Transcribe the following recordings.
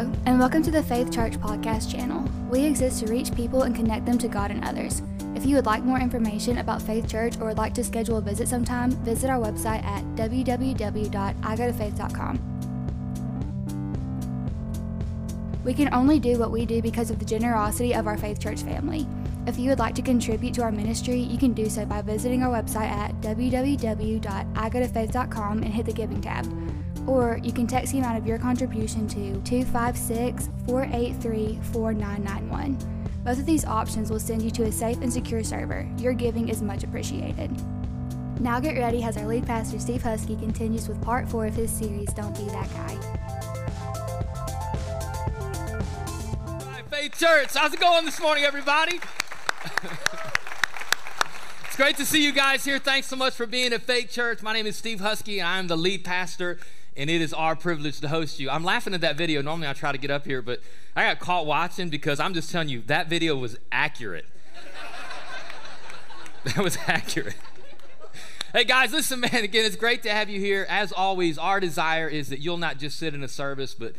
And welcome to the Faith Church podcast channel. We exist to reach people and connect them to God and others. If you would like more information about Faith Church or would like to schedule a visit sometime, visit our website at www.igotofaith.com. We can only do what we do because of the generosity of our Faith Church family. If you would like to contribute to our ministry, you can do so by visiting our website at www.igotofaith.com and hit the Giving tab or you can text the amount of your contribution to 256 483 4991. Both of these options will send you to a safe and secure server. Your giving is much appreciated. Now get ready as our lead pastor Steve Husky continues with part four of his series, Don't Be That Guy. Hi, Faith Church. How's it going this morning, everybody? it's great to see you guys here. Thanks so much for being at Faith Church. My name is Steve Husky, and I'm the lead pastor and it is our privilege to host you. I'm laughing at that video. Normally I try to get up here, but I got caught watching because I'm just telling you, that video was accurate. that was accurate. Hey guys, listen, man, again, it's great to have you here. As always, our desire is that you'll not just sit in a service, but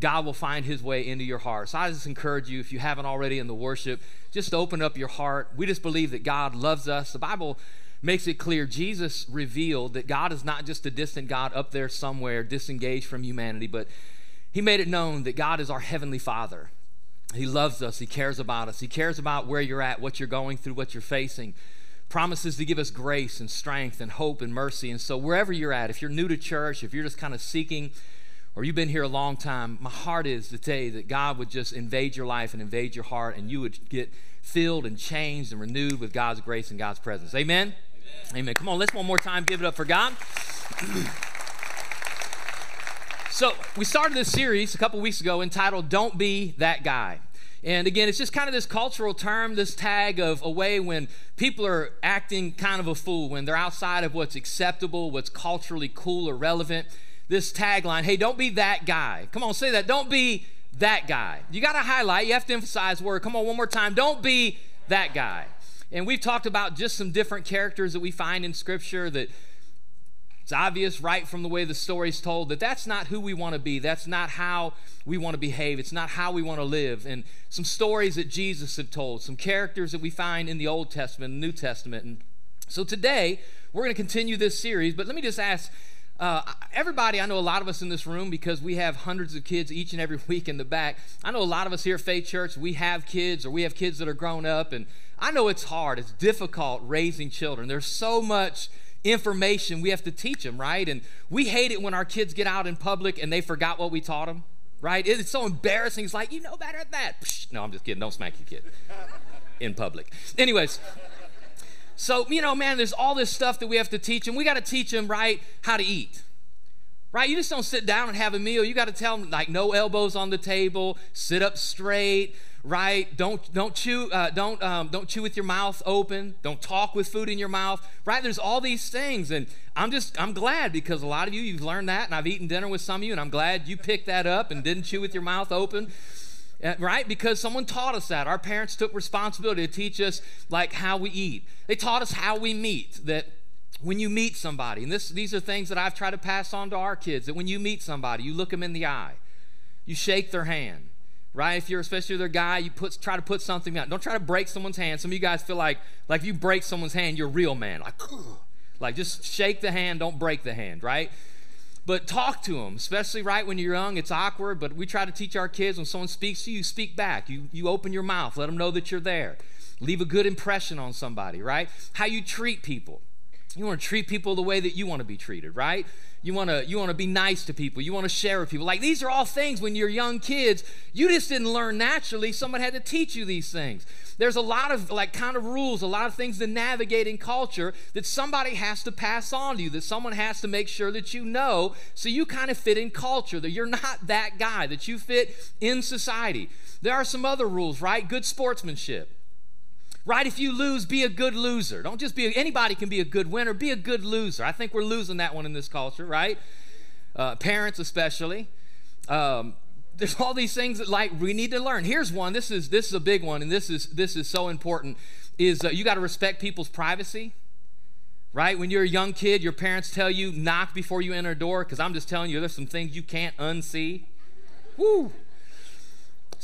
God will find his way into your heart. So I just encourage you, if you haven't already in the worship, just open up your heart. We just believe that God loves us. The Bible makes it clear Jesus revealed that God is not just a distant God up there somewhere, disengaged from humanity, but he made it known that God is our heavenly Father. He loves us, he cares about us, he cares about where you're at, what you're going through, what you're facing. Promises to give us grace and strength and hope and mercy. And so, wherever you're at, if you're new to church, if you're just kind of seeking, or you've been here a long time, my heart is to tell you that God would just invade your life and invade your heart, and you would get filled and changed and renewed with God's grace and God's presence. Amen? Amen. Come on, let's one more time give it up for God. so, we started this series a couple weeks ago entitled Don't Be That Guy. And again, it's just kind of this cultural term, this tag of a way when people are acting kind of a fool, when they're outside of what's acceptable, what's culturally cool or relevant. This tagline, hey, don't be that guy. Come on, say that. Don't be that guy. You got to highlight, you have to emphasize word. Come on, one more time. Don't be that guy. And we've talked about just some different characters that we find in Scripture that it's obvious right from the way the story's told that that's not who we want to be. That's not how we want to behave. It's not how we want to live. And some stories that Jesus had told, some characters that we find in the Old Testament and New Testament. And so today, we're going to continue this series. But let me just ask uh, everybody, I know a lot of us in this room because we have hundreds of kids each and every week in the back. I know a lot of us here at Faith Church, we have kids or we have kids that are grown up. And I know it's hard, it's difficult raising children. There's so much information we have to teach them, right? And we hate it when our kids get out in public and they forgot what we taught them, right? It's so embarrassing. It's like, you know better than that. Psh, no, I'm just kidding. Don't smack your kid in public. Anyways, so, you know, man, there's all this stuff that we have to teach them. We got to teach them, right, how to eat. Right? You just don't sit down and have a meal. You got to tell them, like, no elbows on the table, sit up straight, right? Don't don't chew uh, don't um, don't chew with your mouth open. Don't talk with food in your mouth, right? There's all these things, and I'm just I'm glad because a lot of you you've learned that, and I've eaten dinner with some of you, and I'm glad you picked that up and didn't chew with your mouth open. Uh, right? Because someone taught us that. Our parents took responsibility to teach us like how we eat. They taught us how we meet. That when you meet somebody, and this, these are things that I've tried to pass on to our kids. That when you meet somebody, you look them in the eye, you shake their hand, right? If you're especially their guy, you put try to put something out. Don't try to break someone's hand. Some of you guys feel like like if you break someone's hand, you're a real man. Like, like just shake the hand, don't break the hand, right? But talk to them, especially right when you're young. It's awkward, but we try to teach our kids when someone speaks to you, speak back. You you open your mouth, let them know that you're there. Leave a good impression on somebody, right? How you treat people. You want to treat people the way that you want to be treated, right? You want to you want to be nice to people. You want to share with people. Like these are all things when you're young kids, you just didn't learn naturally. Someone had to teach you these things. There's a lot of like kind of rules, a lot of things to navigate in culture that somebody has to pass on to you, that someone has to make sure that you know so you kind of fit in culture, that you're not that guy, that you fit in society. There are some other rules, right? Good sportsmanship right? If you lose, be a good loser. Don't just be, a, anybody can be a good winner, be a good loser. I think we're losing that one in this culture, right? Uh, parents, especially. Um, there's all these things that like we need to learn. Here's one. This is this is a big one, and this is this is so important. Is uh, you got to respect people's privacy, right? When you're a young kid, your parents tell you knock before you enter a door. Because I'm just telling you, there's some things you can't unsee. Woo!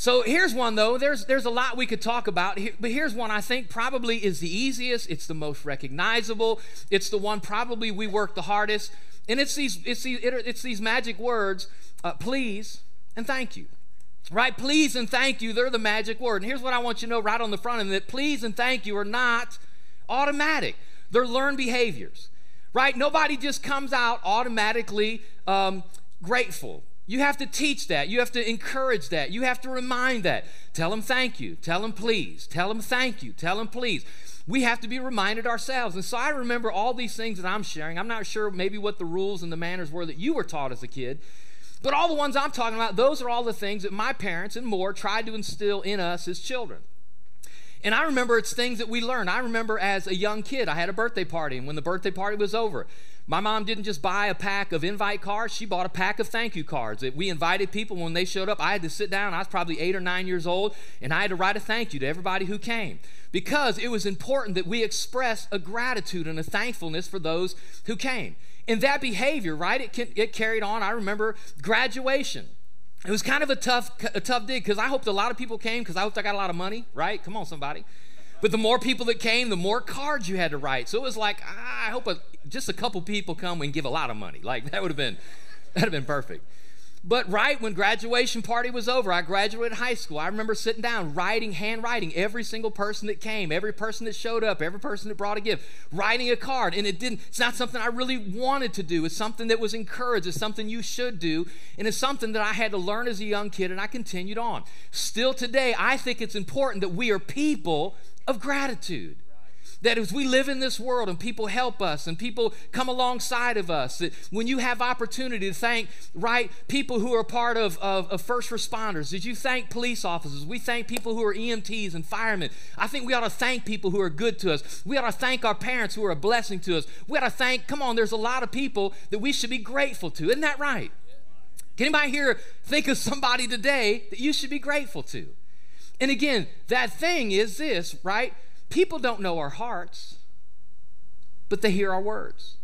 So here's one though. There's there's a lot we could talk about, but here's one I think probably is the easiest. It's the most recognizable. It's the one probably we work the hardest, and it's these it's these it's these magic words, uh, please and thank you. Right? Please and thank you. They're the magic word. And here's what I want you to know right on the front end that please and thank you are not automatic. They're learned behaviors. Right? Nobody just comes out automatically um, grateful. You have to teach that. You have to encourage that. You have to remind that. Tell them thank you. Tell them please. Tell them thank you. Tell them please. We have to be reminded ourselves. And so I remember all these things that I'm sharing. I'm not sure maybe what the rules and the manners were that you were taught as a kid, but all the ones I'm talking about, those are all the things that my parents and more tried to instill in us as children. And I remember it's things that we learn. I remember as a young kid, I had a birthday party, and when the birthday party was over, my mom didn't just buy a pack of invite cards, she bought a pack of thank you cards. We invited people when they showed up. I had to sit down, I was probably eight or nine years old, and I had to write a thank you to everybody who came because it was important that we express a gratitude and a thankfulness for those who came. And that behavior, right, it, can, it carried on. I remember graduation. It was kind of a tough, a tough dig because I hoped a lot of people came because I hoped I got a lot of money, right? Come on, somebody. But the more people that came, the more cards you had to write. So it was like, ah, I hope a, just a couple people come and give a lot of money. Like that would have been, that'd have been perfect. But right when graduation party was over, I graduated high school. I remember sitting down, writing, handwriting every single person that came, every person that showed up, every person that brought a gift, writing a card. And it didn't, it's not something I really wanted to do. It's something that was encouraged. It's something you should do. And it's something that I had to learn as a young kid, and I continued on. Still today, I think it's important that we are people of gratitude. That as we live in this world and people help us and people come alongside of us, that when you have opportunity to thank, right, people who are part of, of, of first responders, did you thank police officers? We thank people who are EMTs and firemen. I think we ought to thank people who are good to us. We ought to thank our parents who are a blessing to us. We ought to thank, come on, there's a lot of people that we should be grateful to. Isn't that right? Can anybody here think of somebody today that you should be grateful to? And again, that thing is this, right? People don't know our hearts, but they hear our words.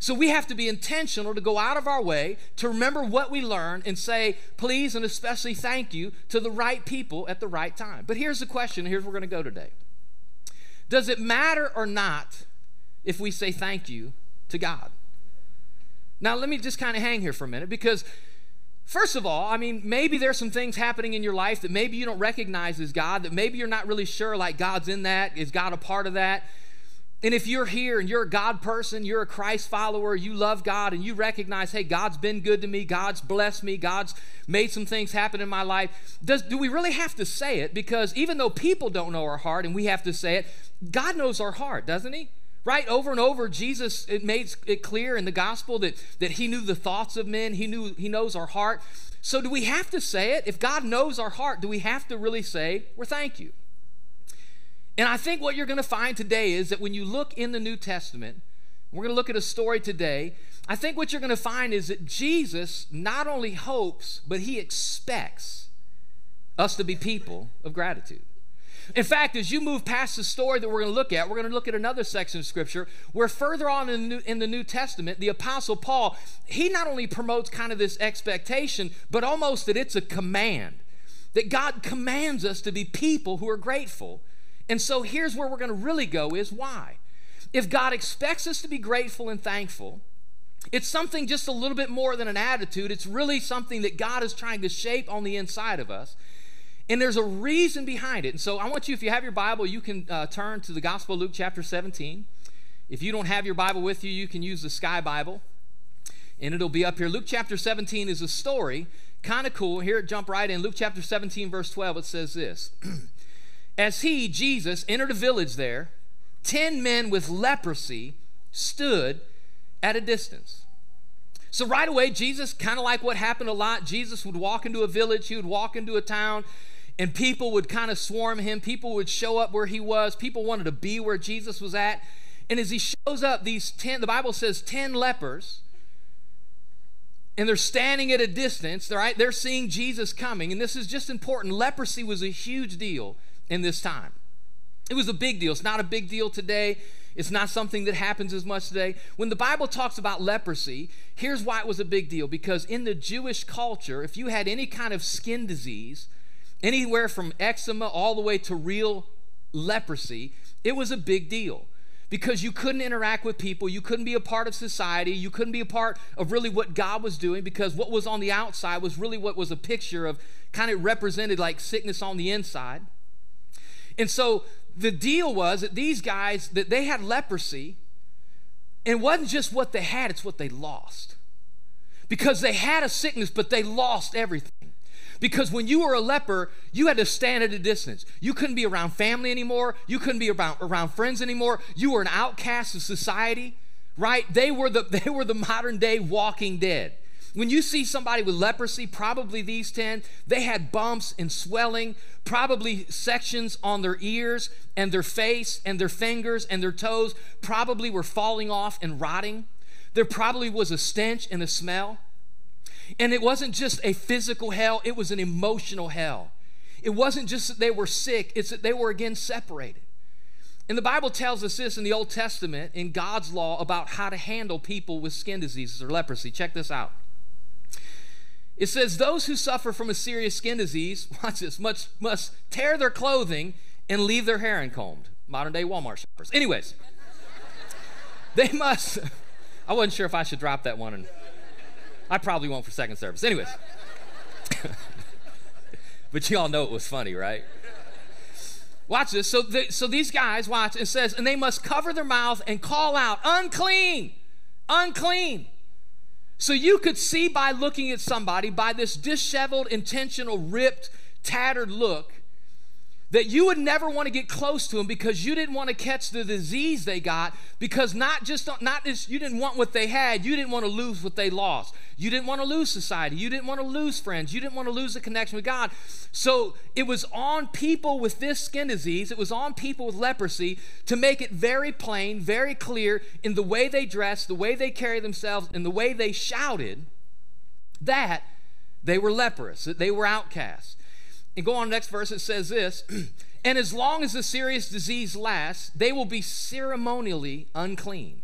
So we have to be intentional to go out of our way to remember what we learned and say, please and especially thank you to the right people at the right time. But here's the question, here's where we're going to go today. Does it matter or not if we say thank you to God? Now, let me just kind of hang here for a minute because First of all, I mean, maybe there's some things happening in your life that maybe you don't recognize as God, that maybe you're not really sure, like God's in that, is God a part of that? And if you're here and you're a God person, you're a Christ follower, you love God, and you recognize, hey, God's been good to me, God's blessed me, God's made some things happen in my life, does, do we really have to say it? Because even though people don't know our heart and we have to say it, God knows our heart, doesn't He? Right? Over and over, Jesus it made it clear in the gospel that, that he knew the thoughts of men, he knew he knows our heart. So do we have to say it? If God knows our heart, do we have to really say, Well, thank you? And I think what you're going to find today is that when you look in the New Testament, we're going to look at a story today. I think what you're going to find is that Jesus not only hopes, but he expects us to be people of gratitude. In fact, as you move past the story that we're going to look at, we're going to look at another section of Scripture where further on in the, New, in the New Testament, the Apostle Paul, he not only promotes kind of this expectation, but almost that it's a command. That God commands us to be people who are grateful. And so here's where we're going to really go is why. If God expects us to be grateful and thankful, it's something just a little bit more than an attitude. It's really something that God is trying to shape on the inside of us. And there's a reason behind it. And so I want you, if you have your Bible, you can uh, turn to the Gospel of Luke chapter 17. If you don't have your Bible with you, you can use the Sky Bible. And it'll be up here. Luke chapter 17 is a story, kind of cool. Here, jump right in. Luke chapter 17, verse 12, it says this As he, Jesus, entered a village there, ten men with leprosy stood at a distance. So, right away, Jesus, kind of like what happened a lot, Jesus would walk into a village, he would walk into a town, and people would kind of swarm him. People would show up where he was. People wanted to be where Jesus was at. And as he shows up, these 10, the Bible says 10 lepers, and they're standing at a distance, right? They're seeing Jesus coming. And this is just important. Leprosy was a huge deal in this time. It was a big deal. It's not a big deal today. It's not something that happens as much today. When the Bible talks about leprosy, here's why it was a big deal because in the Jewish culture, if you had any kind of skin disease, anywhere from eczema all the way to real leprosy, it was a big deal because you couldn't interact with people, you couldn't be a part of society, you couldn't be a part of really what God was doing because what was on the outside was really what was a picture of kind of represented like sickness on the inside. And so the deal was that these guys that they had leprosy and it wasn't just what they had, it's what they lost. Because they had a sickness but they lost everything. Because when you were a leper, you had to stand at a distance. You couldn't be around family anymore. You couldn't be around, around friends anymore. You were an outcast of society, right? They were the, they were the modern day walking dead. When you see somebody with leprosy, probably these 10, they had bumps and swelling, probably sections on their ears and their face and their fingers and their toes probably were falling off and rotting. There probably was a stench and a smell. And it wasn't just a physical hell, it was an emotional hell. It wasn't just that they were sick, it's that they were again separated. And the Bible tells us this in the Old Testament, in God's law, about how to handle people with skin diseases or leprosy. Check this out. It says, Those who suffer from a serious skin disease, watch this, must, must tear their clothing and leave their hair uncombed. Modern day Walmart shoppers. Anyways, they must. I wasn't sure if I should drop that one. And, I probably won't for second service. Anyways. but you all know it was funny, right? Watch this. So, so these guys, watch, it says, and they must cover their mouth and call out, unclean, unclean. So you could see by looking at somebody, by this disheveled, intentional, ripped, tattered look, that you would never want to get close to them because you didn't want to catch the disease they got because not just not just you didn't want what they had. You didn't want to lose what they lost. You didn't want to lose society. You didn't want to lose friends. You didn't want to lose the connection with god. So it was on people with this skin disease it was on people with leprosy to make it very plain very clear in the way they dressed the way they carried themselves and the way they shouted that they were leprous that they were outcasts and go on the next verse, it says this And as long as the serious disease lasts, they will be ceremonially unclean,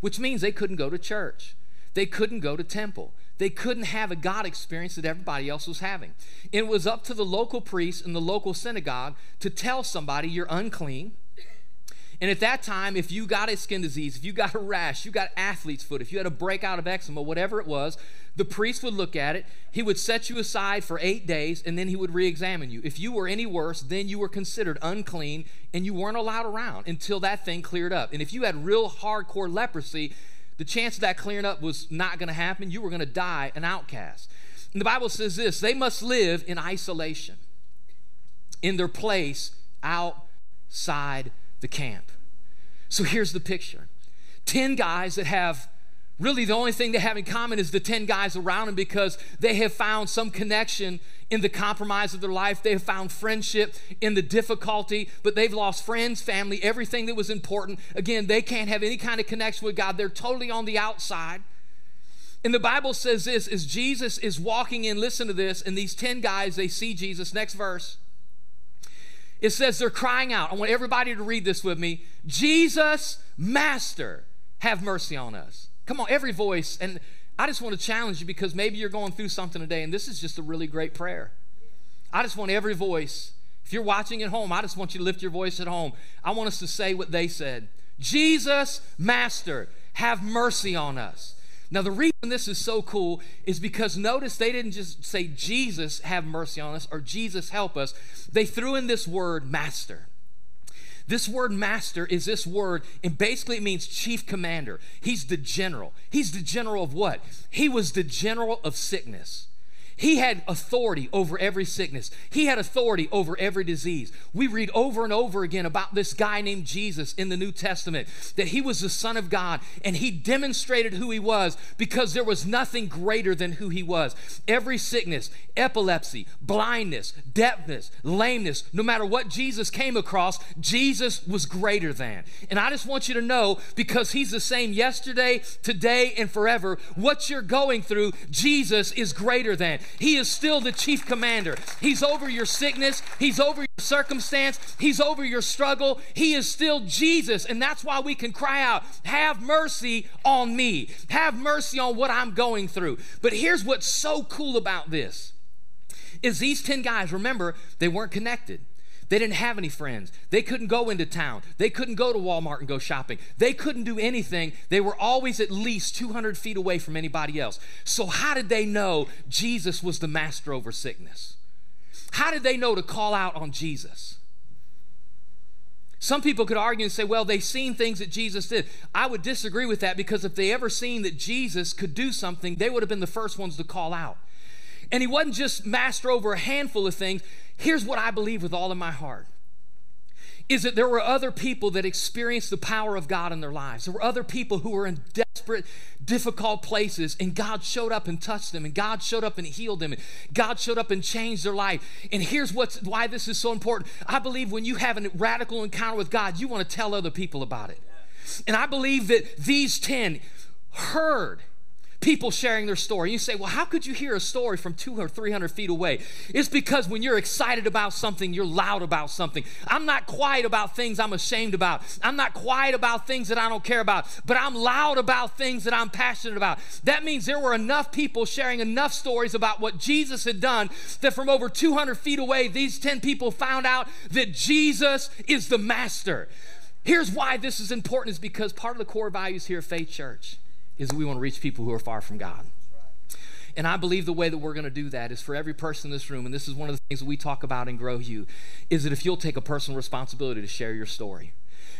which means they couldn't go to church, they couldn't go to temple. They couldn't have a God experience that everybody else was having. It was up to the local priest and the local synagogue to tell somebody you're unclean and at that time, if you got a skin disease, if you got a rash, you got athlete's foot, if you had a breakout of eczema, whatever it was, the priest would look at it. He would set you aside for eight days, and then he would re examine you. If you were any worse, then you were considered unclean and you weren't allowed around until that thing cleared up. And if you had real hardcore leprosy, the chance of that clearing up was not going to happen. You were going to die an outcast. And the Bible says this they must live in isolation, in their place outside the camp. So here's the picture 10 guys that have really the only thing they have in common is the 10 guys around them because they have found some connection in the compromise of their life. They have found friendship in the difficulty, but they've lost friends, family, everything that was important. Again, they can't have any kind of connection with God. They're totally on the outside. And the Bible says this as Jesus is walking in, listen to this, and these 10 guys, they see Jesus. Next verse. It says they're crying out. I want everybody to read this with me Jesus, Master, have mercy on us. Come on, every voice. And I just want to challenge you because maybe you're going through something today, and this is just a really great prayer. I just want every voice. If you're watching at home, I just want you to lift your voice at home. I want us to say what they said Jesus, Master, have mercy on us. Now, the reason this is so cool is because notice they didn't just say, Jesus, have mercy on us, or Jesus, help us. They threw in this word, master. This word master is this word, and basically it means chief commander. He's the general. He's the general of what? He was the general of sickness. He had authority over every sickness. He had authority over every disease. We read over and over again about this guy named Jesus in the New Testament, that he was the Son of God and he demonstrated who he was because there was nothing greater than who he was. Every sickness, epilepsy, blindness, deafness, lameness, no matter what Jesus came across, Jesus was greater than. And I just want you to know because he's the same yesterday, today, and forever, what you're going through, Jesus is greater than. He is still the chief commander. He's over your sickness, He's over your circumstance, He's over your struggle. He is still Jesus. And that's why we can cry out, Have mercy on me. Have mercy on what I'm going through. But here's what's so cool about this is these 10 guys, remember, they weren't connected. They didn't have any friends. They couldn't go into town. They couldn't go to Walmart and go shopping. They couldn't do anything. They were always at least 200 feet away from anybody else. So, how did they know Jesus was the master over sickness? How did they know to call out on Jesus? Some people could argue and say, well, they've seen things that Jesus did. I would disagree with that because if they ever seen that Jesus could do something, they would have been the first ones to call out. And he wasn't just master over a handful of things. Here's what I believe with all of my heart is that there were other people that experienced the power of God in their lives. There were other people who were in desperate, difficult places, and God showed up and touched them, and God showed up and healed them, and God showed up and changed their life. And here's what's why this is so important. I believe when you have a radical encounter with God, you want to tell other people about it. And I believe that these 10 heard people sharing their story. You say, well, how could you hear a story from 200 or 300 feet away? It's because when you're excited about something, you're loud about something. I'm not quiet about things I'm ashamed about. I'm not quiet about things that I don't care about, but I'm loud about things that I'm passionate about. That means there were enough people sharing enough stories about what Jesus had done that from over 200 feet away, these 10 people found out that Jesus is the master. Here's why this is important is because part of the core values here at Faith Church is we want to reach people who are far from God. And I believe the way that we're going to do that is for every person in this room, and this is one of the things that we talk about in Grow You, is that if you'll take a personal responsibility to share your story.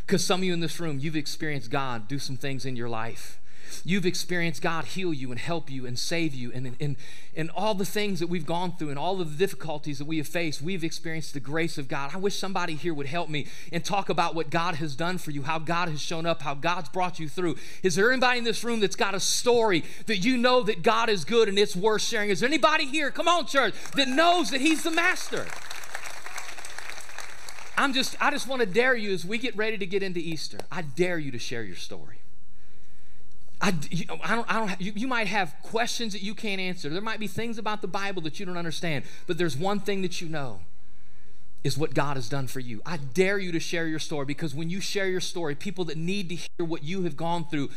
Because some of you in this room, you've experienced God do some things in your life You've experienced God heal you and help you and save you. And, and, and all the things that we've gone through and all of the difficulties that we have faced, we've experienced the grace of God. I wish somebody here would help me and talk about what God has done for you, how God has shown up, how God's brought you through. Is there anybody in this room that's got a story that you know that God is good and it's worth sharing? Is there anybody here, come on, church, that knows that He's the master? I'm just, I just want to dare you as we get ready to get into Easter. I dare you to share your story. I, you, I don't, I don't, you, you might have questions that you can't answer. There might be things about the Bible that you don't understand, but there's one thing that you know is what God has done for you. I dare you to share your story because when you share your story, people that need to hear what you have gone through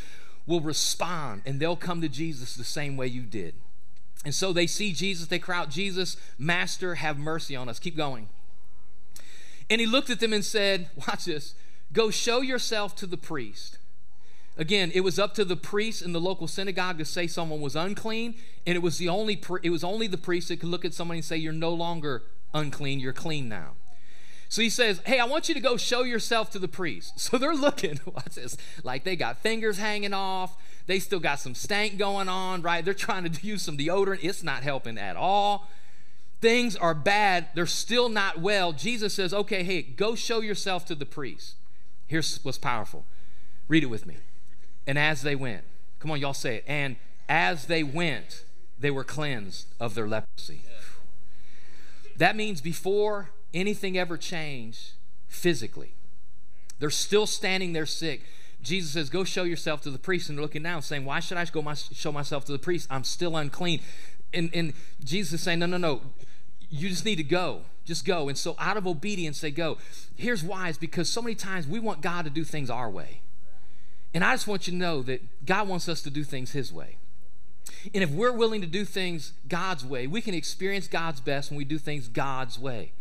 will respond and they'll come to Jesus the same way you did. And so they see Jesus, they cry out, Jesus, Master, have mercy on us. Keep going. And he looked at them and said, Watch this, go show yourself to the priest. Again, it was up to the priest in the local synagogue to say someone was unclean, and it was the only it was only the priest that could look at somebody and say you're no longer unclean, you're clean now. So he says, Hey, I want you to go show yourself to the priest. So they're looking, what's this? Like they got fingers hanging off. They still got some stank going on, right? They're trying to use some deodorant. It's not helping at all. Things are bad. They're still not well. Jesus says, Okay, hey, go show yourself to the priest. Here's what's powerful. Read it with me. And as they went, come on, y'all say it. And as they went, they were cleansed of their leprosy. That means before anything ever changed physically, they're still standing there sick. Jesus says, Go show yourself to the priest. And they're looking down, saying, Why should I go my, show myself to the priest? I'm still unclean. And, and Jesus is saying, No, no, no. You just need to go. Just go. And so, out of obedience, they go. Here's why is because so many times we want God to do things our way. And I just want you to know that God wants us to do things His way. And if we're willing to do things God's way, we can experience God's best when we do things God's way.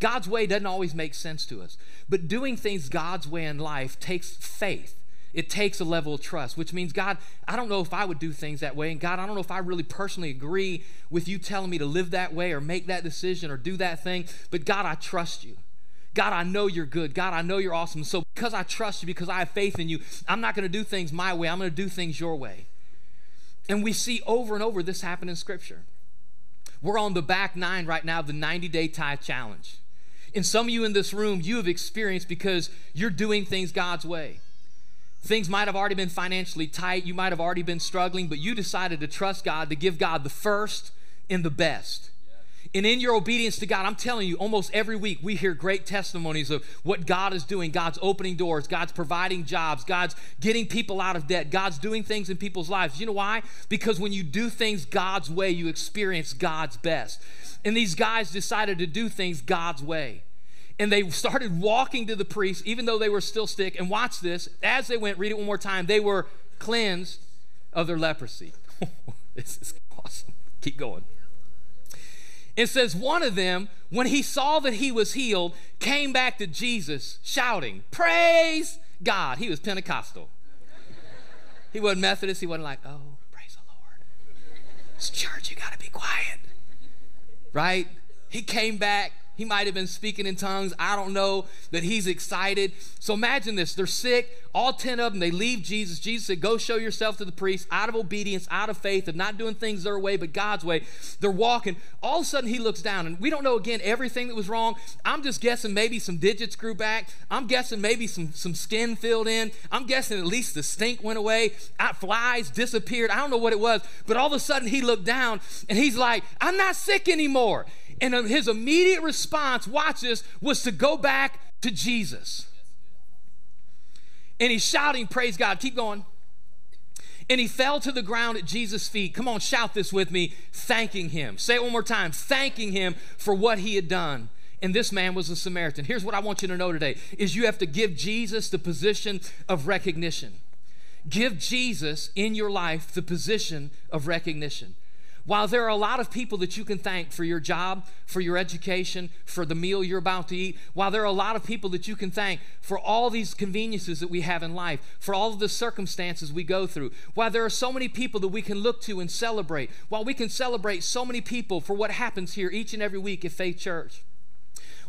God's way doesn't always make sense to us, but doing things God's way in life takes faith. It takes a level of trust, which means, God, I don't know if I would do things that way. And God, I don't know if I really personally agree with you telling me to live that way or make that decision or do that thing, but God, I trust you. God, I know you're good. God, I know you're awesome. So because I trust you, because I have faith in you, I'm not going to do things my way. I'm going to do things your way. And we see over and over this happen in Scripture. We're on the back nine right now, of the 90 day tithe challenge. And some of you in this room, you have experienced because you're doing things God's way. Things might have already been financially tight, you might have already been struggling, but you decided to trust God, to give God the first and the best. And in your obedience to God, I'm telling you, almost every week we hear great testimonies of what God is doing. God's opening doors, God's providing jobs, God's getting people out of debt, God's doing things in people's lives. You know why? Because when you do things God's way, you experience God's best. And these guys decided to do things God's way. And they started walking to the priest, even though they were still sick. And watch this. As they went, read it one more time, they were cleansed of their leprosy. this is awesome. Keep going. It says, one of them, when he saw that he was healed, came back to Jesus shouting, Praise God. He was Pentecostal. He wasn't Methodist. He wasn't like, Oh, praise the Lord. It's church, you got to be quiet. Right? He came back he might have been speaking in tongues. I don't know that he's excited. So imagine this they're sick, all 10 of them, they leave Jesus. Jesus said, Go show yourself to the priest out of obedience, out of faith, of not doing things their way, but God's way. They're walking. All of a sudden, he looks down, and we don't know again everything that was wrong. I'm just guessing maybe some digits grew back. I'm guessing maybe some, some skin filled in. I'm guessing at least the stink went away. Flies disappeared. I don't know what it was, but all of a sudden, he looked down and he's like, I'm not sick anymore. And his immediate response, watch this, was to go back to Jesus. And he's shouting, Praise God. Keep going. And he fell to the ground at Jesus' feet. Come on, shout this with me, thanking him. Say it one more time, thanking him for what he had done. And this man was a Samaritan. Here's what I want you to know today is you have to give Jesus the position of recognition. Give Jesus in your life the position of recognition. While there are a lot of people that you can thank for your job, for your education, for the meal you're about to eat, while there are a lot of people that you can thank for all these conveniences that we have in life, for all of the circumstances we go through, while there are so many people that we can look to and celebrate, while we can celebrate so many people for what happens here each and every week at Faith Church.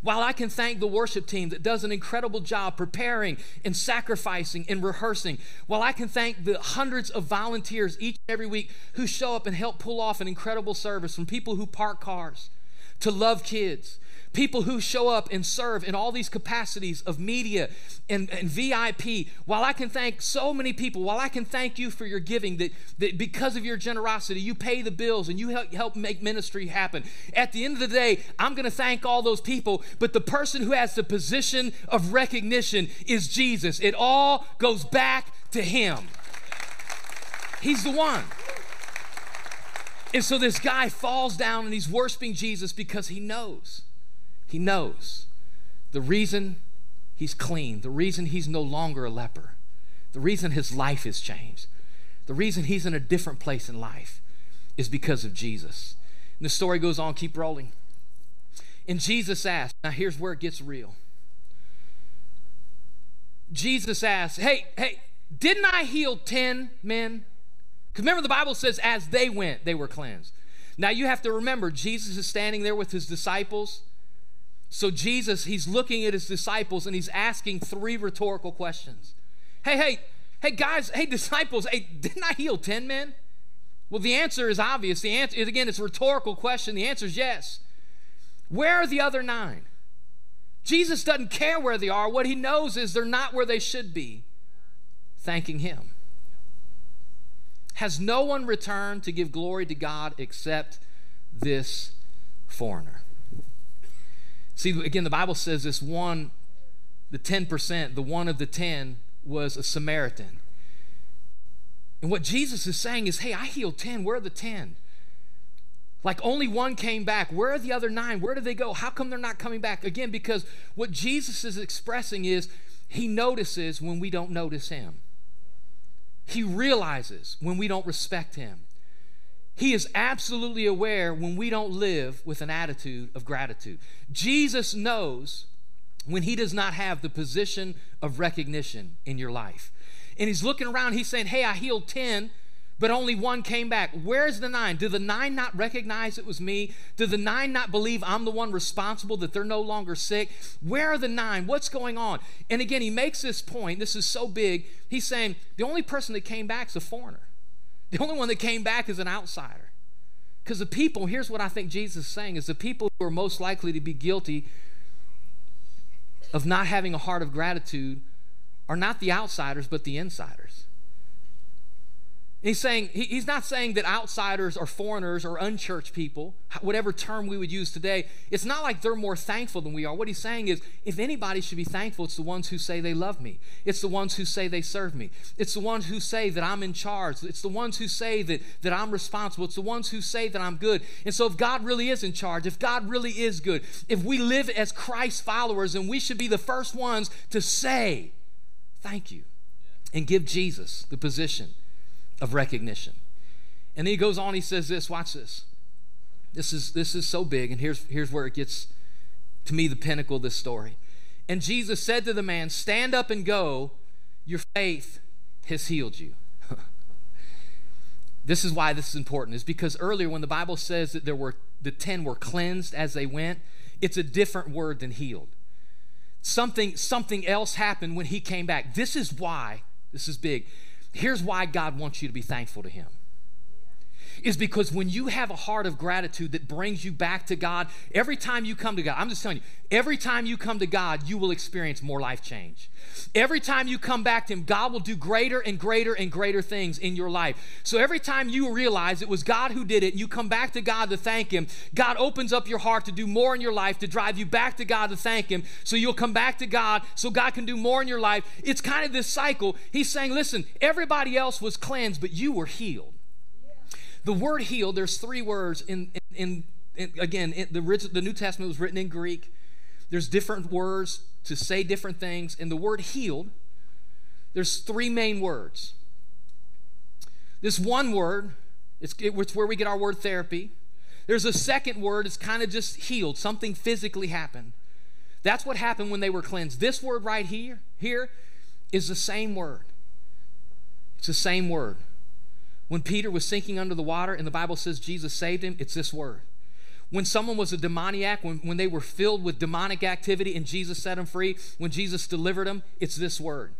While I can thank the worship team that does an incredible job preparing and sacrificing and rehearsing, while I can thank the hundreds of volunteers each and every week who show up and help pull off an incredible service from people who park cars to love kids people who show up and serve in all these capacities of media and, and, VIP, while I can thank so many people, while I can thank you for your giving, that, that because of your generosity, you pay the bills and you help, help make ministry happen. At the end of the day, I'm going to thank all those people, but the person who has the position of recognition is Jesus. It all goes back to Him. He's the one. And so this guy falls down and he's worshiping Jesus because he knows he knows the reason he's clean, the reason he's no longer a leper, the reason his life has changed, the reason he's in a different place in life is because of Jesus. And the story goes on, keep rolling. And Jesus asked, now here's where it gets real. Jesus asked, Hey, hey, didn't I heal 10 men? Because remember, the Bible says, as they went, they were cleansed. Now you have to remember, Jesus is standing there with his disciples. So Jesus, he's looking at his disciples and he's asking three rhetorical questions. Hey, hey, hey, guys, hey, disciples, hey, didn't I heal 10 men? Well, the answer is obvious. The answer, is again, it's a rhetorical question. The answer is yes. Where are the other nine? Jesus doesn't care where they are. What he knows is they're not where they should be, thanking him. Has no one returned to give glory to God except this foreigner? See, again, the Bible says this one, the 10%, the one of the 10 was a Samaritan. And what Jesus is saying is, hey, I healed 10. Where are the 10? Like only one came back. Where are the other nine? Where did they go? How come they're not coming back? Again, because what Jesus is expressing is he notices when we don't notice him. He realizes when we don't respect him. He is absolutely aware when we don't live with an attitude of gratitude. Jesus knows when he does not have the position of recognition in your life. And he's looking around, he's saying, Hey, I healed 10, but only one came back. Where's the nine? Do the nine not recognize it was me? Do the nine not believe I'm the one responsible, that they're no longer sick? Where are the nine? What's going on? And again, he makes this point. This is so big. He's saying, The only person that came back is a foreigner. The only one that came back is an outsider. Because the people, here's what I think Jesus is saying, is the people who are most likely to be guilty of not having a heart of gratitude are not the outsiders, but the insiders. He's saying he's not saying that outsiders or foreigners or unchurched people, whatever term we would use today, it's not like they're more thankful than we are. What he's saying is if anybody should be thankful, it's the ones who say they love me. It's the ones who say they serve me. It's the ones who say that I'm in charge. It's the ones who say that, that I'm responsible. It's the ones who say that I'm good. And so if God really is in charge, if God really is good, if we live as Christ followers, then we should be the first ones to say thank you and give Jesus the position of recognition. And then he goes on, he says this watch this. This is this is so big, and here's here's where it gets to me the pinnacle of this story. And Jesus said to the man, Stand up and go, your faith has healed you. this is why this is important, is because earlier when the Bible says that there were the ten were cleansed as they went, it's a different word than healed. Something, something else happened when he came back. This is why, this is big. Here's why God wants you to be thankful to him is because when you have a heart of gratitude that brings you back to God, every time you come to God, I'm just telling you, every time you come to God, you will experience more life change. Every time you come back to Him, God will do greater and greater and greater things in your life. So every time you realize it was God who did it, and you come back to God to thank Him, God opens up your heart to do more in your life, to drive you back to God to thank Him. So you'll come back to God so God can do more in your life. It's kind of this cycle. He's saying, listen, everybody else was cleansed, but you were healed. The word healed, there's three words in, in, in again, in the, the New Testament was written in Greek. There's different words to say different things. And the word healed, there's three main words. This one word, it's, it's where we get our word therapy. There's a second word, it's kind of just healed. Something physically happened. That's what happened when they were cleansed. This word right here, here is the same word. It's the same word. When Peter was sinking under the water and the Bible says Jesus saved him, it's this word. When someone was a demoniac, when, when they were filled with demonic activity and Jesus set them free, when Jesus delivered them, it's this word.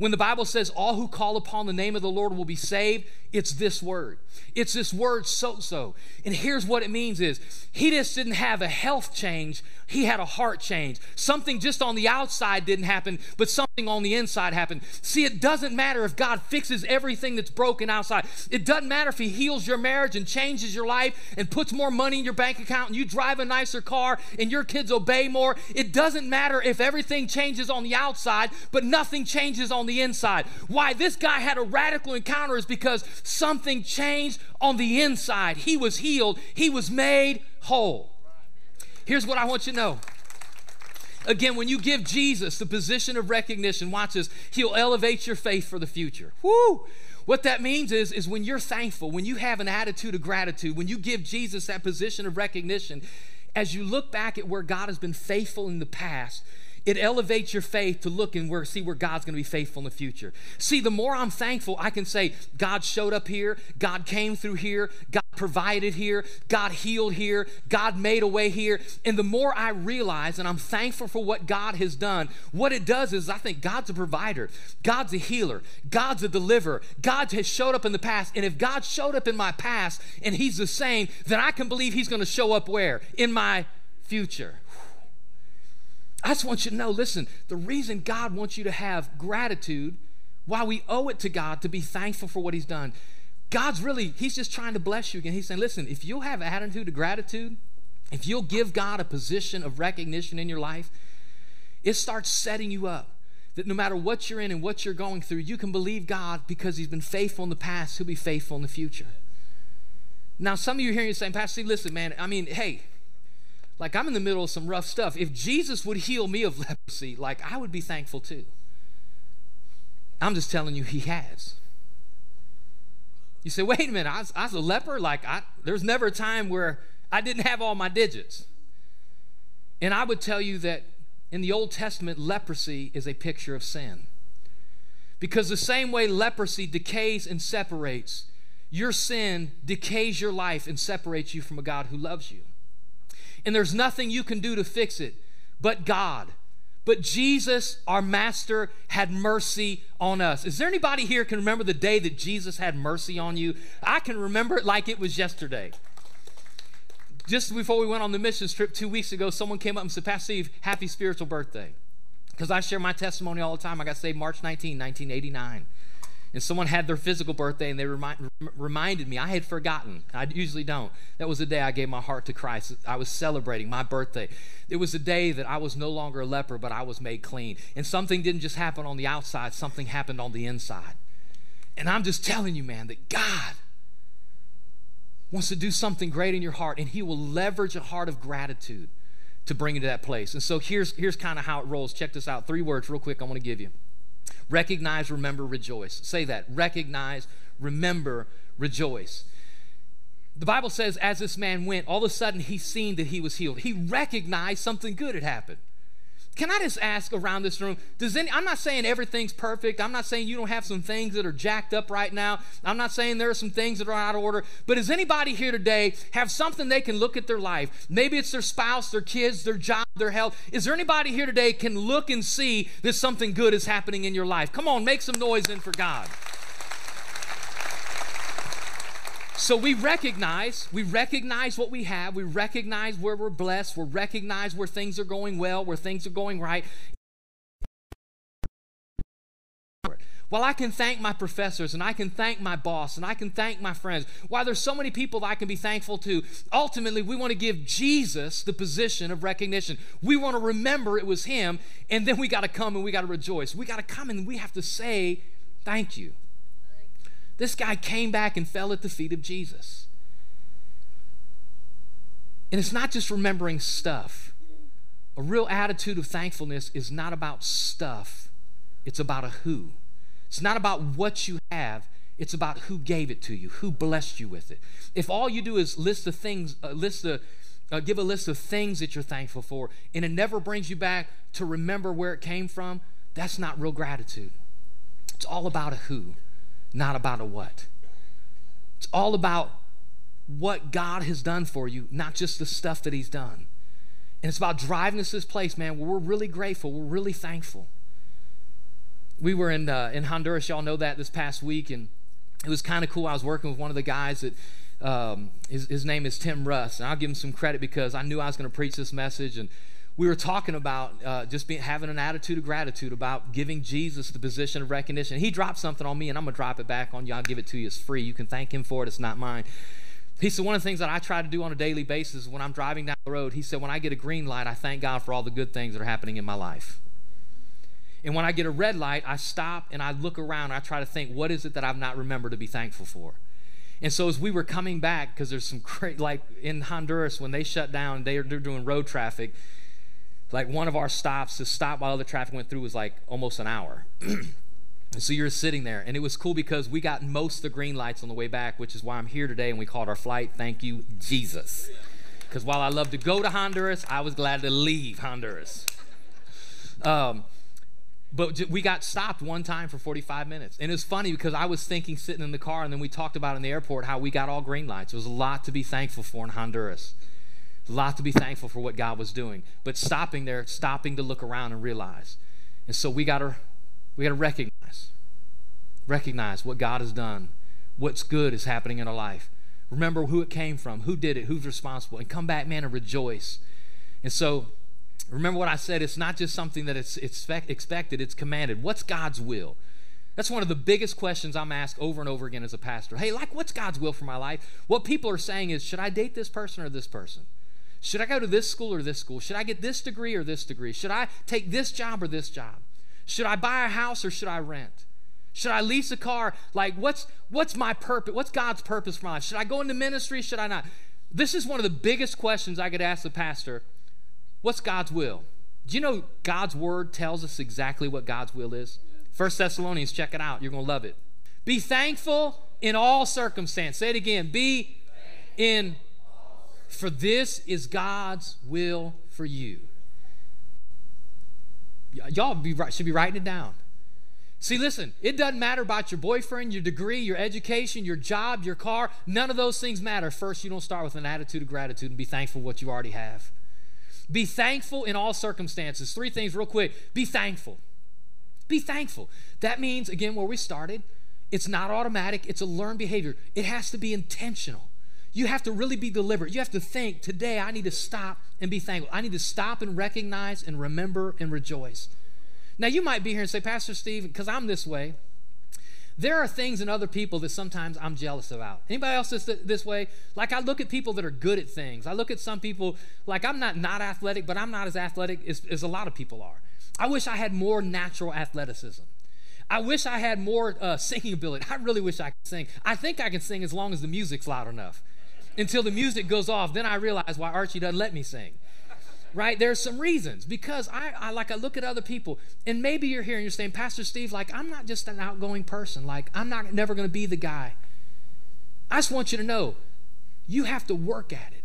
When the Bible says all who call upon the name of the Lord will be saved, it's this word. It's this word sozo. And here's what it means is he just didn't have a health change, he had a heart change. Something just on the outside didn't happen, but something on the inside happened. See, it doesn't matter if God fixes everything that's broken outside. It doesn't matter if he heals your marriage and changes your life and puts more money in your bank account and you drive a nicer car and your kids obey more. It doesn't matter if everything changes on the outside, but nothing changes on the inside. Why this guy had a radical encounter is because something changed on the inside. He was healed, he was made whole. Here's what I want you to know. Again, when you give Jesus the position of recognition, watch this, he'll elevate your faith for the future. Woo! What that means is, is when you're thankful, when you have an attitude of gratitude, when you give Jesus that position of recognition, as you look back at where God has been faithful in the past, it elevates your faith to look and where, see where God's going to be faithful in the future. See, the more I'm thankful, I can say, God showed up here, God came through here, God provided here, God healed here, God made a way here. And the more I realize and I'm thankful for what God has done, what it does is I think God's a provider, God's a healer, God's a deliverer, God has showed up in the past. And if God showed up in my past and He's the same, then I can believe He's going to show up where? In my future. I just want you to know listen, the reason God wants you to have gratitude, why we owe it to God to be thankful for what He's done, God's really, He's just trying to bless you again. He's saying, listen, if you'll have an attitude of gratitude, if you'll give God a position of recognition in your life, it starts setting you up that no matter what you're in and what you're going through, you can believe God because He's been faithful in the past, He'll be faithful in the future. Now, some of you are hearing you saying, Pastor, listen, man, I mean, hey, like I'm in the middle of some rough stuff. If Jesus would heal me of leprosy, like I would be thankful too. I'm just telling you, He has. You say, wait a minute, I was, I was a leper? Like, I, there's never a time where I didn't have all my digits. And I would tell you that in the Old Testament, leprosy is a picture of sin. Because the same way leprosy decays and separates, your sin decays your life and separates you from a God who loves you and there's nothing you can do to fix it but God. But Jesus, our master, had mercy on us. Is there anybody here can remember the day that Jesus had mercy on you? I can remember it like it was yesterday. Just before we went on the missions trip two weeks ago, someone came up and said, Pastor Steve, happy spiritual birthday. Because I share my testimony all the time. I got saved March 19, 1989 and someone had their physical birthday and they remind, reminded me i had forgotten. I usually don't. That was the day i gave my heart to christ. I was celebrating my birthday. It was the day that i was no longer a leper but i was made clean. And something didn't just happen on the outside something happened on the inside. And i'm just telling you man that god wants to do something great in your heart and he will leverage a heart of gratitude to bring you to that place. And so here's here's kind of how it rolls. Check this out. Three words real quick i want to give you Recognize, remember, rejoice. Say that. Recognize, remember, rejoice. the Bible says, as this man went, all of a sudden he seen that he was healed. He recognized something good had happened. Can I just ask around this room, does any, I'm not saying everything's perfect. I'm not saying you don't have some things that are jacked up right now. I'm not saying there are some things that are out of order. But does anybody here today have something they can look at their life? Maybe it's their spouse, their kids, their job, their health. Is there anybody here today can look and see that something good is happening in your life? Come on, make some noise in for God. So we recognize, we recognize what we have, we recognize where we're blessed, we recognize where things are going well, where things are going right. While I can thank my professors and I can thank my boss and I can thank my friends, while there's so many people that I can be thankful to, ultimately we want to give Jesus the position of recognition. We want to remember it was Him, and then we got to come and we got to rejoice. We got to come and we have to say thank you. This guy came back and fell at the feet of Jesus. And it's not just remembering stuff. A real attitude of thankfulness is not about stuff, it's about a who. It's not about what you have, it's about who gave it to you, who blessed you with it. If all you do is list the things, uh, list the, uh, give a list of things that you're thankful for, and it never brings you back to remember where it came from, that's not real gratitude. It's all about a who not about a what. It's all about what God has done for you, not just the stuff that He's done. And it's about driving us to this place, man, where we're really grateful, we're really thankful. We were in, uh, in Honduras, y'all know that, this past week, and it was kind of cool. I was working with one of the guys that um, his, his name is Tim Russ, and I'll give him some credit because I knew I was going to preach this message, and we were talking about uh, just being, having an attitude of gratitude about giving Jesus the position of recognition. He dropped something on me, and I'm going to drop it back on you. I'll give it to you. It's free. You can thank him for it. It's not mine. He said, one of the things that I try to do on a daily basis when I'm driving down the road, he said, when I get a green light, I thank God for all the good things that are happening in my life. And when I get a red light, I stop and I look around. I try to think, what is it that I've not remembered to be thankful for? And so as we were coming back, because there's some great, like in Honduras, when they shut down, they're doing road traffic like one of our stops to stop while the traffic went through was like almost an hour. So you're sitting there, and it was cool because we got most of the green lights on the way back, which is why I'm here today. And we called our flight, Thank You, Jesus. Because while I love to go to Honduras, I was glad to leave Honduras. Um, but we got stopped one time for 45 minutes. And it was funny because I was thinking sitting in the car, and then we talked about in the airport how we got all green lights. There was a lot to be thankful for in Honduras. A lot to be thankful for what God was doing. But stopping there, stopping to look around and realize. And so we gotta we gotta recognize. Recognize what God has done, what's good is happening in our life. Remember who it came from, who did it, who's responsible, and come back, man, and rejoice. And so remember what I said, it's not just something that it's, it's expected, it's commanded. What's God's will? That's one of the biggest questions I'm asked over and over again as a pastor. Hey, like, what's God's will for my life? What people are saying is, should I date this person or this person? Should I go to this school or this school? Should I get this degree or this degree? Should I take this job or this job? Should I buy a house or should I rent? Should I lease a car? Like what's what's my purpose? What's God's purpose for my life? Should I go into ministry? Should I not? This is one of the biggest questions I could ask the pastor. What's God's will? Do you know God's word tells us exactly what God's will is? First Thessalonians, check it out. You're going to love it. Be thankful in all circumstances. Say it again. Be in for this is God's will for you. Y'all be, should be writing it down. See, listen, it doesn't matter about your boyfriend, your degree, your education, your job, your car. None of those things matter. First, you don't start with an attitude of gratitude and be thankful for what you already have. Be thankful in all circumstances. Three things, real quick. Be thankful. Be thankful. That means, again, where we started, it's not automatic, it's a learned behavior. It has to be intentional. You have to really be deliberate. You have to think, today I need to stop and be thankful. I need to stop and recognize and remember and rejoice. Now, you might be here and say, Pastor Steve, because I'm this way, there are things in other people that sometimes I'm jealous about. Anybody else this, this way? Like I look at people that are good at things. I look at some people, like I'm not not athletic, but I'm not as athletic as, as a lot of people are. I wish I had more natural athleticism. I wish I had more uh, singing ability. I really wish I could sing. I think I can sing as long as the music's loud enough until the music goes off. Then I realize why Archie doesn't let me sing. Right? There's some reasons because I, I like I look at other people, and maybe you're here and you're saying, Pastor Steve, like I'm not just an outgoing person. Like I'm not never to be the guy. I just want you to know, you have to work at it.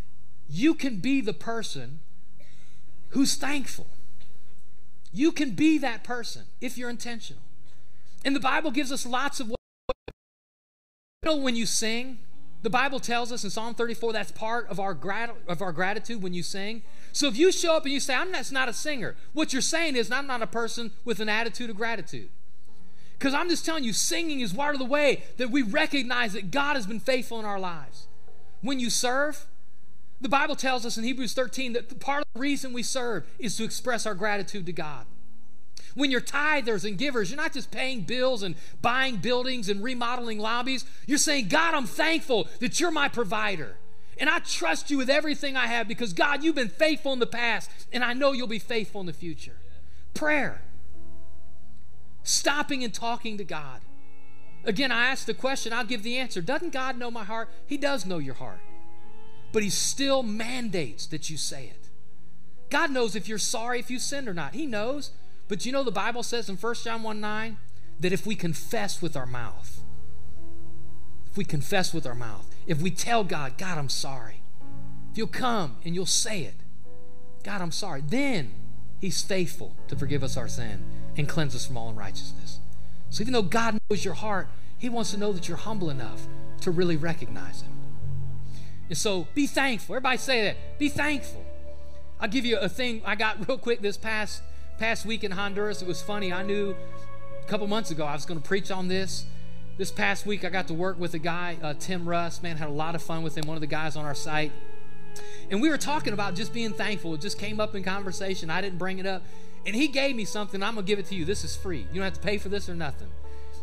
You can be the person who's thankful. You can be that person if you're intentional. And the Bible gives us lots of ways. You know, when you sing, the Bible tells us in Psalm 34 that's part of our, grat- of our gratitude when you sing. So if you show up and you say, I'm not, not a singer, what you're saying is, I'm not a person with an attitude of gratitude. Because I'm just telling you, singing is part of the way that we recognize that God has been faithful in our lives. When you serve, the Bible tells us in Hebrews 13 that part of the reason we serve is to express our gratitude to God. When you're tithers and givers, you're not just paying bills and buying buildings and remodeling lobbies. You're saying, God, I'm thankful that you're my provider. And I trust you with everything I have because, God, you've been faithful in the past, and I know you'll be faithful in the future. Prayer stopping and talking to God. Again, I ask the question, I'll give the answer. Doesn't God know my heart? He does know your heart. But He still mandates that you say it. God knows if you're sorry if you sinned or not. He knows. But you know the Bible says in 1 John 1 9 that if we confess with our mouth, if we confess with our mouth, if we tell God, God, I'm sorry, if you'll come and you'll say it, God, I'm sorry, then He's faithful to forgive us our sin and cleanse us from all unrighteousness. So even though God knows your heart, He wants to know that you're humble enough to really recognize Him. And so be thankful. Everybody say that. Be thankful. I'll give you a thing I got real quick this past past week in Honduras. It was funny. I knew a couple months ago I was going to preach on this. This past week I got to work with a guy, uh, Tim Russ. Man, had a lot of fun with him. One of the guys on our site. And we were talking about just being thankful. It just came up in conversation. I didn't bring it up. And he gave me something. I'm going to give it to you. This is free. You don't have to pay for this or nothing.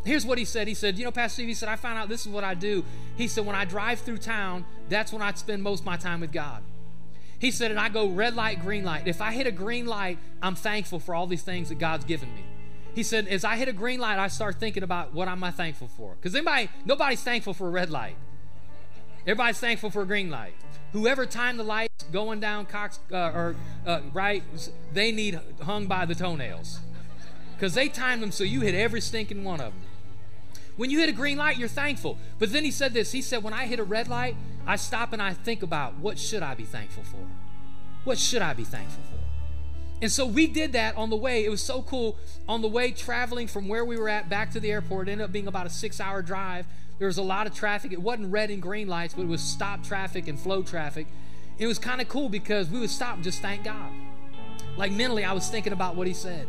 Here's what he said. He said, You know, Pastor Steve, he said, I found out this is what I do. He said, When I drive through town, that's when I spend most of my time with God. He said, And I go red light, green light. If I hit a green light, I'm thankful for all these things that God's given me. He said, As I hit a green light, I start thinking about what am I thankful for. Because anybody, nobody's thankful for a red light. Everybody's thankful for a green light. Whoever timed the lights going down Cox uh, or uh, right, they need hung by the toenails because they timed them so you hit every stinking one of them. When you hit a green light, you're thankful. But then he said this. He said, when I hit a red light, I stop and I think about what should I be thankful for? What should I be thankful for? And so we did that on the way. It was so cool. On the way traveling from where we were at back to the airport, it ended up being about a six hour drive. There was a lot of traffic. It wasn't red and green lights, but it was stop traffic and flow traffic. It was kind of cool because we would stop and just thank God. Like mentally, I was thinking about what He said.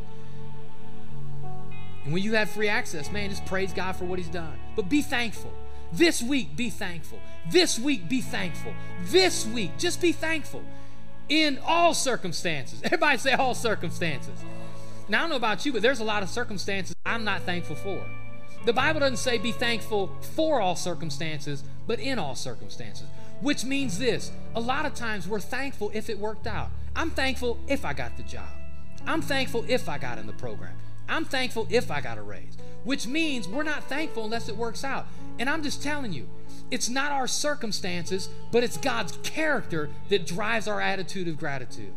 And when you have free access, man, just praise God for what He's done. But be thankful. This week, be thankful. This week, be thankful. This week, just be thankful in all circumstances. Everybody say all circumstances. Now, I don't know about you, but there's a lot of circumstances I'm not thankful for. The Bible doesn't say be thankful for all circumstances, but in all circumstances, which means this a lot of times we're thankful if it worked out. I'm thankful if I got the job. I'm thankful if I got in the program. I'm thankful if I got a raise, which means we're not thankful unless it works out. And I'm just telling you, it's not our circumstances, but it's God's character that drives our attitude of gratitude.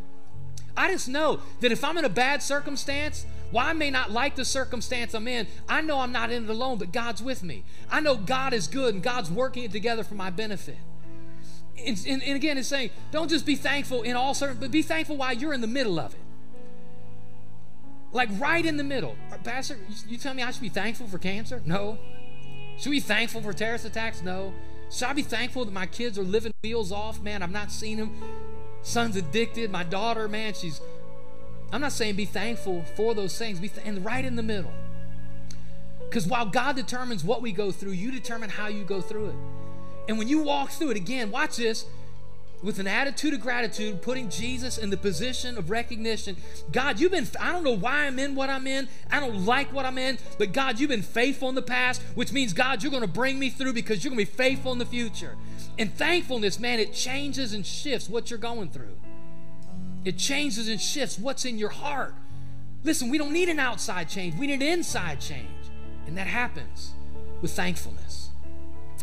I just know that if I'm in a bad circumstance, while I may not like the circumstance I'm in, I know I'm not in it alone, but God's with me. I know God is good and God's working it together for my benefit. And, and, and again, it's saying, don't just be thankful in all certain, but be thankful while you're in the middle of it. Like right in the middle. Pastor, you tell me I should be thankful for cancer? No. Should we be thankful for terrorist attacks? No. Should I be thankful that my kids are living wheels off? Man, I've not seen them. Son's addicted. My daughter, man, she's I'm not saying be thankful for those things, be th- and right in the middle. Because while God determines what we go through, you determine how you go through it. And when you walk through it, again, watch this with an attitude of gratitude, putting Jesus in the position of recognition. God, you've been, I don't know why I'm in what I'm in. I don't like what I'm in, but God, you've been faithful in the past, which means, God, you're going to bring me through because you're going to be faithful in the future. And thankfulness, man, it changes and shifts what you're going through. It changes and shifts what's in your heart. Listen, we don't need an outside change, we need an inside change. And that happens with thankfulness.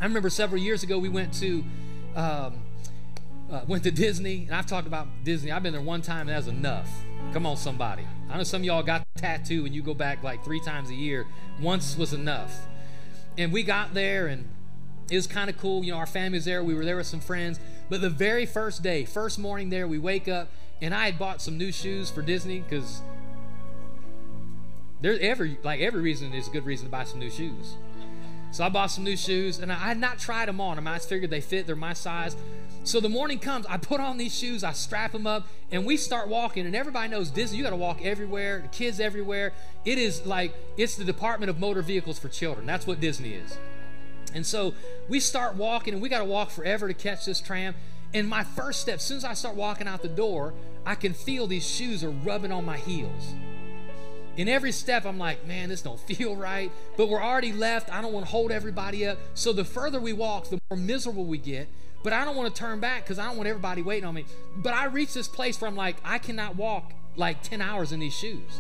I remember several years ago we went to um, uh, went to Disney, and I've talked about Disney. I've been there one time, and that's enough. Come on, somebody. I know some of y'all got tattoo, and you go back like three times a year. Once was enough. And we got there, and it was kind of cool. You know, our family was there. We were there with some friends. But the very first day, first morning there, we wake up, and I had bought some new shoes for Disney because there's every like every reason is a good reason to buy some new shoes. So I bought some new shoes, and I had not tried them on. I, I figured they fit; they're my size. So the morning comes, I put on these shoes, I strap them up, and we start walking. And everybody knows Disney, you got to walk everywhere, the kids everywhere. It is like it's the Department of Motor Vehicles for Children. That's what Disney is. And so we start walking, and we got to walk forever to catch this tram. And my first step, as soon as I start walking out the door, I can feel these shoes are rubbing on my heels. In every step, I'm like, man, this don't feel right. But we're already left. I don't want to hold everybody up. So the further we walk, the more miserable we get. But I don't want to turn back because I don't want everybody waiting on me. But I reach this place where I'm like, I cannot walk like 10 hours in these shoes.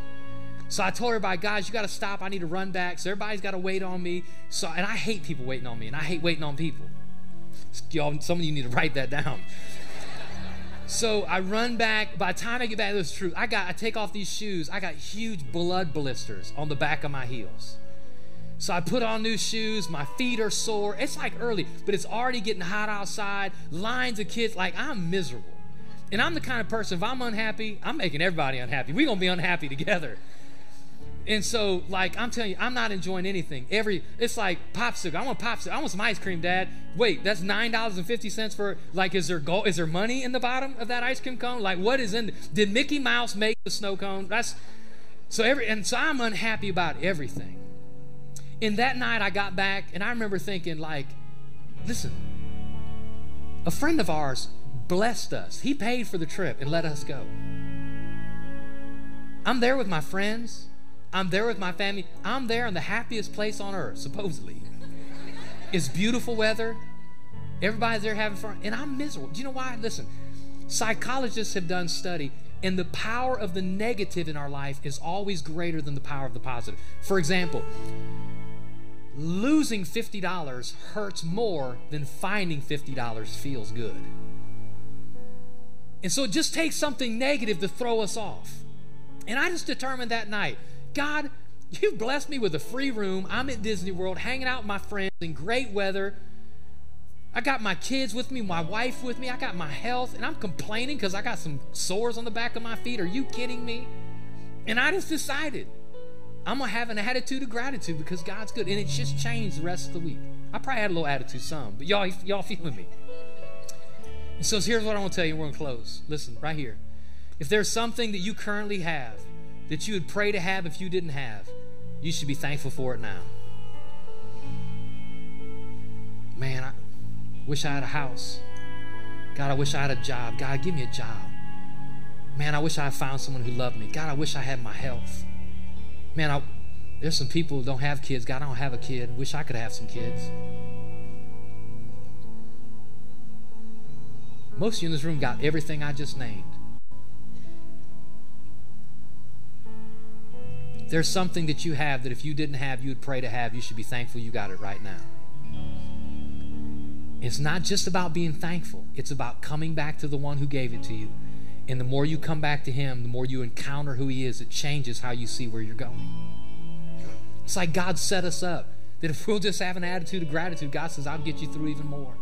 So I told everybody, guys, you got to stop. I need to run back. So everybody's got to wait on me. So and I hate people waiting on me, and I hate waiting on people. Y'all, some of you need to write that down. So I run back. By the time I get back this truth, I got I take off these shoes. I got huge blood blisters on the back of my heels. So I put on new shoes. My feet are sore. It's like early, but it's already getting hot outside. Lines of kids. Like I'm miserable. And I'm the kind of person, if I'm unhappy, I'm making everybody unhappy. We're going to be unhappy together. And so, like, I'm telling you, I'm not enjoying anything. Every, it's like popsicle. I want popsicle. I want some ice cream, Dad. Wait, that's nine dollars and fifty cents for. Like, is there gold? Is there money in the bottom of that ice cream cone? Like, what is in? Did Mickey Mouse make the snow cone? That's so every. And so I'm unhappy about everything. And that night, I got back, and I remember thinking, like, listen, a friend of ours blessed us. He paid for the trip and let us go. I'm there with my friends. I'm there with my family. I'm there in the happiest place on earth, supposedly. It's beautiful weather. Everybody's there having fun. And I'm miserable. Do you know why? Listen, psychologists have done study, and the power of the negative in our life is always greater than the power of the positive. For example, losing $50 hurts more than finding $50 feels good. And so it just takes something negative to throw us off. And I just determined that night God, you've blessed me with a free room. I'm at Disney World hanging out with my friends in great weather. I got my kids with me, my wife with me. I got my health, and I'm complaining because I got some sores on the back of my feet. Are you kidding me? And I just decided I'm going to have an attitude of gratitude because God's good. And it's just changed the rest of the week. I probably had a little attitude some, but y'all, y'all feeling me. And so here's what I want to tell you. We're going to close. Listen, right here. If there's something that you currently have that you would pray to have if you didn't have, you should be thankful for it now. Man, I wish I had a house. God, I wish I had a job. God, give me a job. Man, I wish I found someone who loved me. God, I wish I had my health. Man, I, there's some people who don't have kids. God, I don't have a kid. Wish I could have some kids. Most of you in this room got everything I just named. There's something that you have that if you didn't have, you would pray to have, you should be thankful you got it right now. It's not just about being thankful, it's about coming back to the one who gave it to you. And the more you come back to Him, the more you encounter who He is, it changes how you see where you're going. It's like God set us up that if we'll just have an attitude of gratitude, God says, I'll get you through even more.